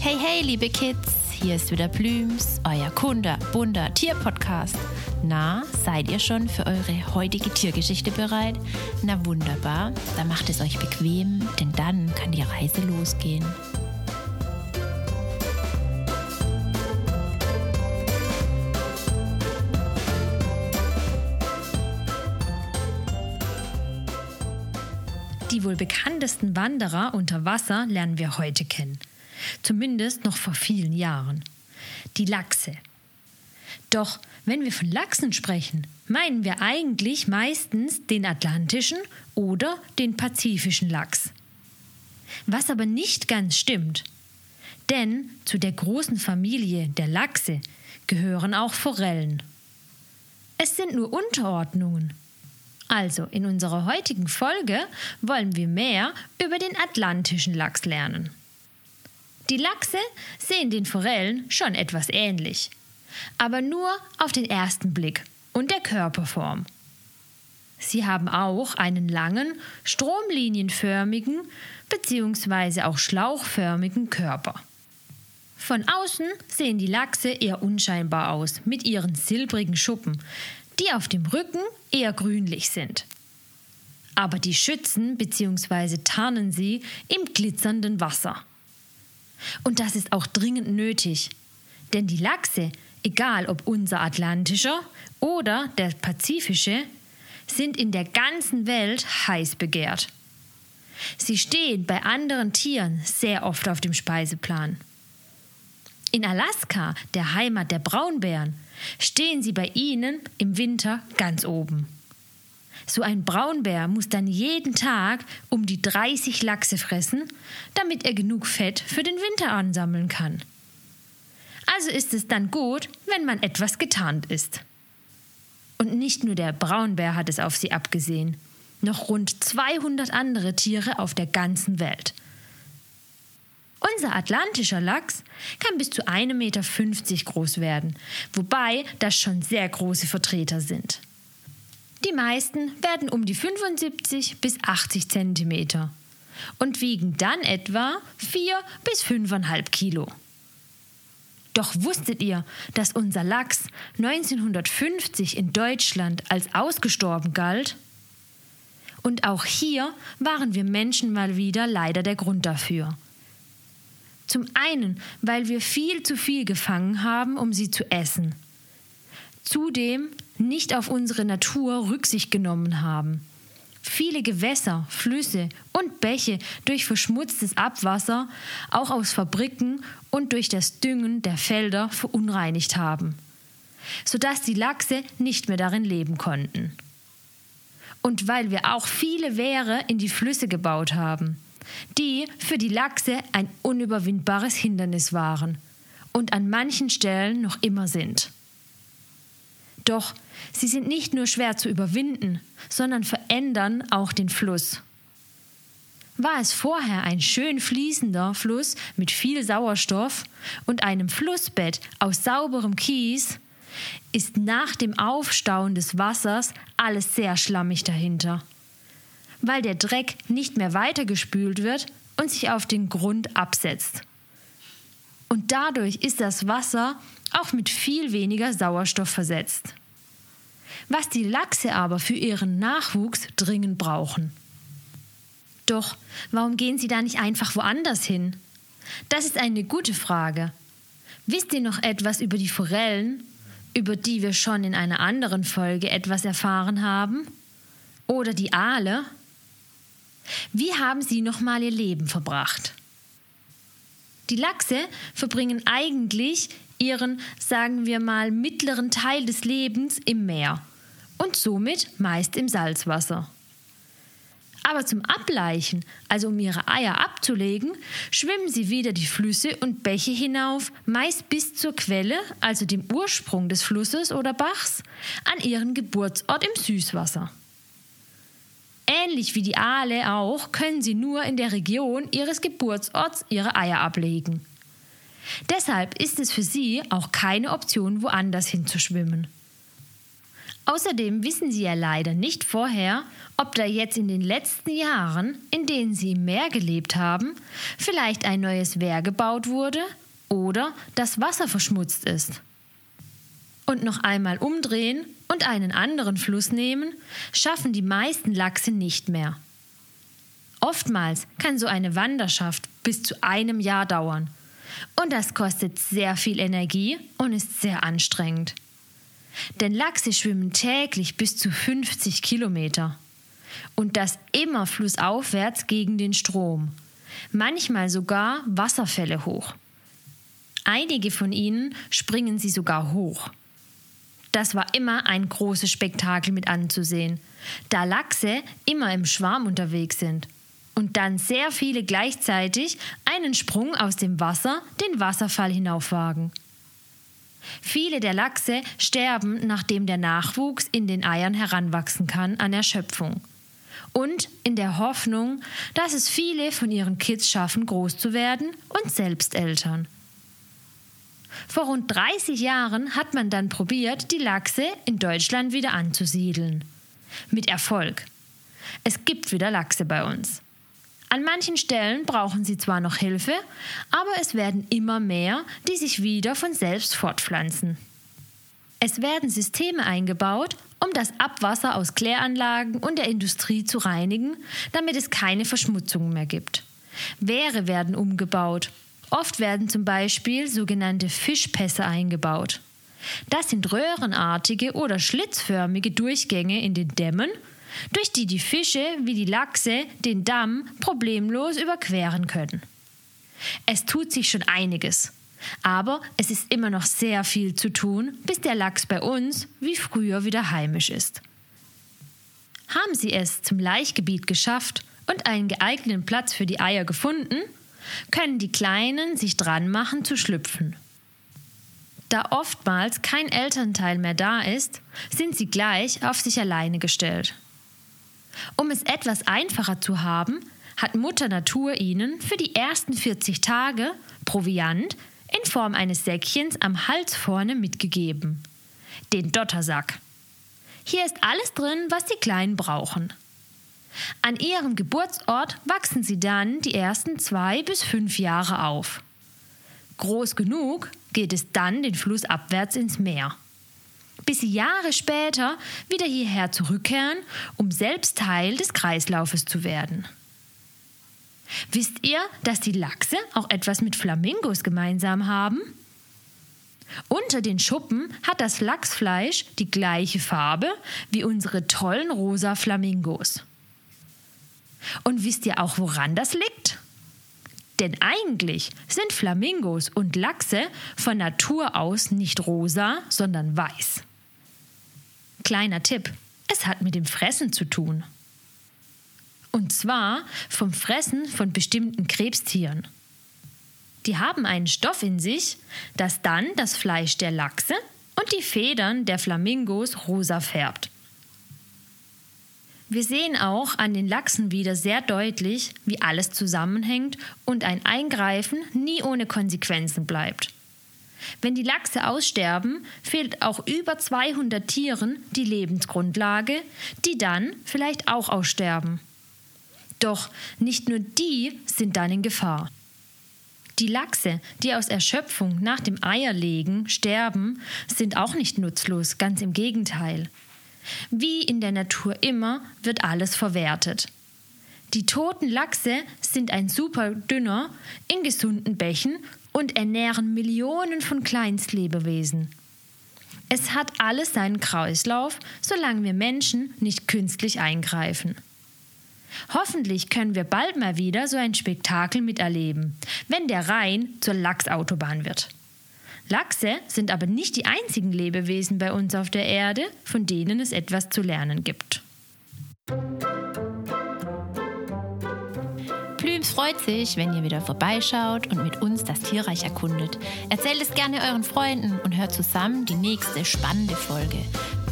Hey, hey, liebe Kids, hier ist wieder Blüms, euer Kunde, bunter Tierpodcast. Na, seid ihr schon für eure heutige Tiergeschichte bereit? Na wunderbar, dann macht es euch bequem, denn dann kann die Reise losgehen. Bekanntesten Wanderer unter Wasser lernen wir heute kennen. Zumindest noch vor vielen Jahren. Die Lachse. Doch wenn wir von Lachsen sprechen, meinen wir eigentlich meistens den atlantischen oder den pazifischen Lachs. Was aber nicht ganz stimmt. Denn zu der großen Familie der Lachse gehören auch Forellen. Es sind nur Unterordnungen. Also in unserer heutigen Folge wollen wir mehr über den atlantischen Lachs lernen. Die Lachse sehen den Forellen schon etwas ähnlich, aber nur auf den ersten Blick und der Körperform. Sie haben auch einen langen, stromlinienförmigen bzw. auch schlauchförmigen Körper. Von außen sehen die Lachse eher unscheinbar aus mit ihren silbrigen Schuppen, die auf dem Rücken eher grünlich sind. Aber die schützen bzw. tarnen sie im glitzernden Wasser. Und das ist auch dringend nötig. Denn die Lachse, egal ob unser atlantischer oder der pazifische, sind in der ganzen Welt heiß begehrt. Sie stehen bei anderen Tieren sehr oft auf dem Speiseplan. In Alaska, der Heimat der Braunbären, stehen sie bei ihnen im Winter ganz oben. So ein Braunbär muss dann jeden Tag um die 30 Lachse fressen, damit er genug Fett für den Winter ansammeln kann. Also ist es dann gut, wenn man etwas getarnt ist. Und nicht nur der Braunbär hat es auf sie abgesehen, noch rund 200 andere Tiere auf der ganzen Welt. Unser atlantischer Lachs kann bis zu 1,50 Meter groß werden, wobei das schon sehr große Vertreter sind. Die meisten werden um die 75 bis 80 Zentimeter und wiegen dann etwa 4 bis 5,5 Kilo. Doch wusstet ihr, dass unser Lachs 1950 in Deutschland als ausgestorben galt? Und auch hier waren wir Menschen mal wieder leider der Grund dafür. Zum einen, weil wir viel zu viel gefangen haben, um sie zu essen. Zudem nicht auf unsere Natur Rücksicht genommen haben. Viele Gewässer, Flüsse und Bäche durch verschmutztes Abwasser, auch aus Fabriken und durch das Düngen der Felder verunreinigt haben, sodass die Lachse nicht mehr darin leben konnten. Und weil wir auch viele Wehre in die Flüsse gebaut haben, die für die Lachse ein unüberwindbares Hindernis waren und an manchen Stellen noch immer sind. Doch sie sind nicht nur schwer zu überwinden, sondern verändern auch den Fluss. War es vorher ein schön fließender Fluss mit viel Sauerstoff und einem Flussbett aus sauberem Kies, ist nach dem Aufstauen des Wassers alles sehr schlammig dahinter, weil der Dreck nicht mehr weitergespült wird und sich auf den Grund absetzt. Und dadurch ist das Wasser auch mit viel weniger Sauerstoff versetzt. Was die Lachse aber für ihren Nachwuchs dringend brauchen. Doch warum gehen sie da nicht einfach woanders hin? Das ist eine gute Frage. Wisst ihr noch etwas über die Forellen, über die wir schon in einer anderen Folge etwas erfahren haben? Oder die Aale? Wie haben sie nochmal ihr Leben verbracht? Die Lachse verbringen eigentlich ihren, sagen wir mal, mittleren Teil des Lebens im Meer und somit meist im Salzwasser. Aber zum Ableichen, also um ihre Eier abzulegen, schwimmen sie wieder die Flüsse und Bäche hinauf, meist bis zur Quelle, also dem Ursprung des Flusses oder Bachs, an ihren Geburtsort im Süßwasser. Ähnlich wie die Aale auch können sie nur in der Region ihres Geburtsorts ihre Eier ablegen. Deshalb ist es für sie auch keine Option, woanders hinzuschwimmen. Außerdem wissen sie ja leider nicht vorher, ob da jetzt in den letzten Jahren, in denen sie im Meer gelebt haben, vielleicht ein neues Wehr gebaut wurde oder das Wasser verschmutzt ist. Und noch einmal umdrehen und einen anderen Fluss nehmen, schaffen die meisten Lachse nicht mehr. Oftmals kann so eine Wanderschaft bis zu einem Jahr dauern. Und das kostet sehr viel Energie und ist sehr anstrengend. Denn Lachse schwimmen täglich bis zu 50 Kilometer. Und das immer flussaufwärts gegen den Strom. Manchmal sogar Wasserfälle hoch. Einige von ihnen springen sie sogar hoch. Das war immer ein großes Spektakel mit anzusehen, da Lachse immer im Schwarm unterwegs sind und dann sehr viele gleichzeitig einen Sprung aus dem Wasser den Wasserfall hinaufwagen. Viele der Lachse sterben, nachdem der Nachwuchs in den Eiern heranwachsen kann, an Erschöpfung. Und in der Hoffnung, dass es viele von ihren Kids schaffen, groß zu werden und selbst Eltern. Vor rund 30 Jahren hat man dann probiert, die Lachse in Deutschland wieder anzusiedeln. Mit Erfolg. Es gibt wieder Lachse bei uns. An manchen Stellen brauchen sie zwar noch Hilfe, aber es werden immer mehr, die sich wieder von selbst fortpflanzen. Es werden Systeme eingebaut, um das Abwasser aus Kläranlagen und der Industrie zu reinigen, damit es keine Verschmutzungen mehr gibt. Wehre werden umgebaut. Oft werden zum Beispiel sogenannte Fischpässe eingebaut. Das sind röhrenartige oder schlitzförmige Durchgänge in den Dämmen durch die die Fische wie die Lachse den Damm problemlos überqueren können. Es tut sich schon einiges, aber es ist immer noch sehr viel zu tun, bis der Lachs bei uns wie früher wieder heimisch ist. Haben Sie es zum Laichgebiet geschafft und einen geeigneten Platz für die Eier gefunden, können die Kleinen sich dran machen zu schlüpfen. Da oftmals kein Elternteil mehr da ist, sind sie gleich auf sich alleine gestellt. Um es etwas einfacher zu haben, hat Mutter Natur ihnen für die ersten 40 Tage Proviant in Form eines Säckchens am Hals vorne mitgegeben. Den Dottersack. Hier ist alles drin, was die Kleinen brauchen. An ihrem Geburtsort wachsen sie dann die ersten zwei bis fünf Jahre auf. Groß genug geht es dann den Fluss abwärts ins Meer bis sie Jahre später wieder hierher zurückkehren, um selbst Teil des Kreislaufes zu werden. Wisst ihr, dass die Lachse auch etwas mit Flamingos gemeinsam haben? Unter den Schuppen hat das Lachsfleisch die gleiche Farbe wie unsere tollen rosa Flamingos. Und wisst ihr auch, woran das liegt? Denn eigentlich sind Flamingos und Lachse von Natur aus nicht rosa, sondern weiß. Kleiner Tipp, es hat mit dem Fressen zu tun. Und zwar vom Fressen von bestimmten Krebstieren. Die haben einen Stoff in sich, das dann das Fleisch der Lachse und die Federn der Flamingos rosa färbt. Wir sehen auch an den Lachsen wieder sehr deutlich, wie alles zusammenhängt und ein Eingreifen nie ohne Konsequenzen bleibt. Wenn die Lachse aussterben, fehlt auch über 200 Tieren die Lebensgrundlage, die dann vielleicht auch aussterben. Doch nicht nur die sind dann in Gefahr. Die Lachse, die aus Erschöpfung nach dem Eierlegen sterben, sind auch nicht nutzlos, ganz im Gegenteil. Wie in der Natur immer wird alles verwertet. Die toten Lachse sind ein super dünner in gesunden Bächen und ernähren Millionen von Kleinstlebewesen. Es hat alles seinen Kreislauf, solange wir Menschen nicht künstlich eingreifen. Hoffentlich können wir bald mal wieder so ein Spektakel miterleben, wenn der Rhein zur Lachsautobahn wird. Lachse sind aber nicht die einzigen Lebewesen bei uns auf der Erde, von denen es etwas zu lernen gibt. Plüms freut sich, wenn ihr wieder vorbeischaut und mit uns das Tierreich erkundet. Erzählt es gerne euren Freunden und hört zusammen die nächste spannende Folge.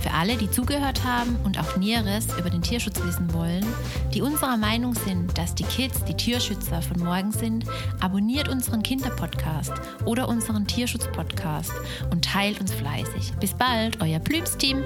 Für alle, die zugehört haben und auch Näheres über den Tierschutz wissen wollen, die unserer Meinung sind, dass die Kids die Tierschützer von morgen sind, abonniert unseren Kinderpodcast oder unseren Tierschutz-Podcast und teilt uns fleißig. Bis bald, euer Plüms-Team.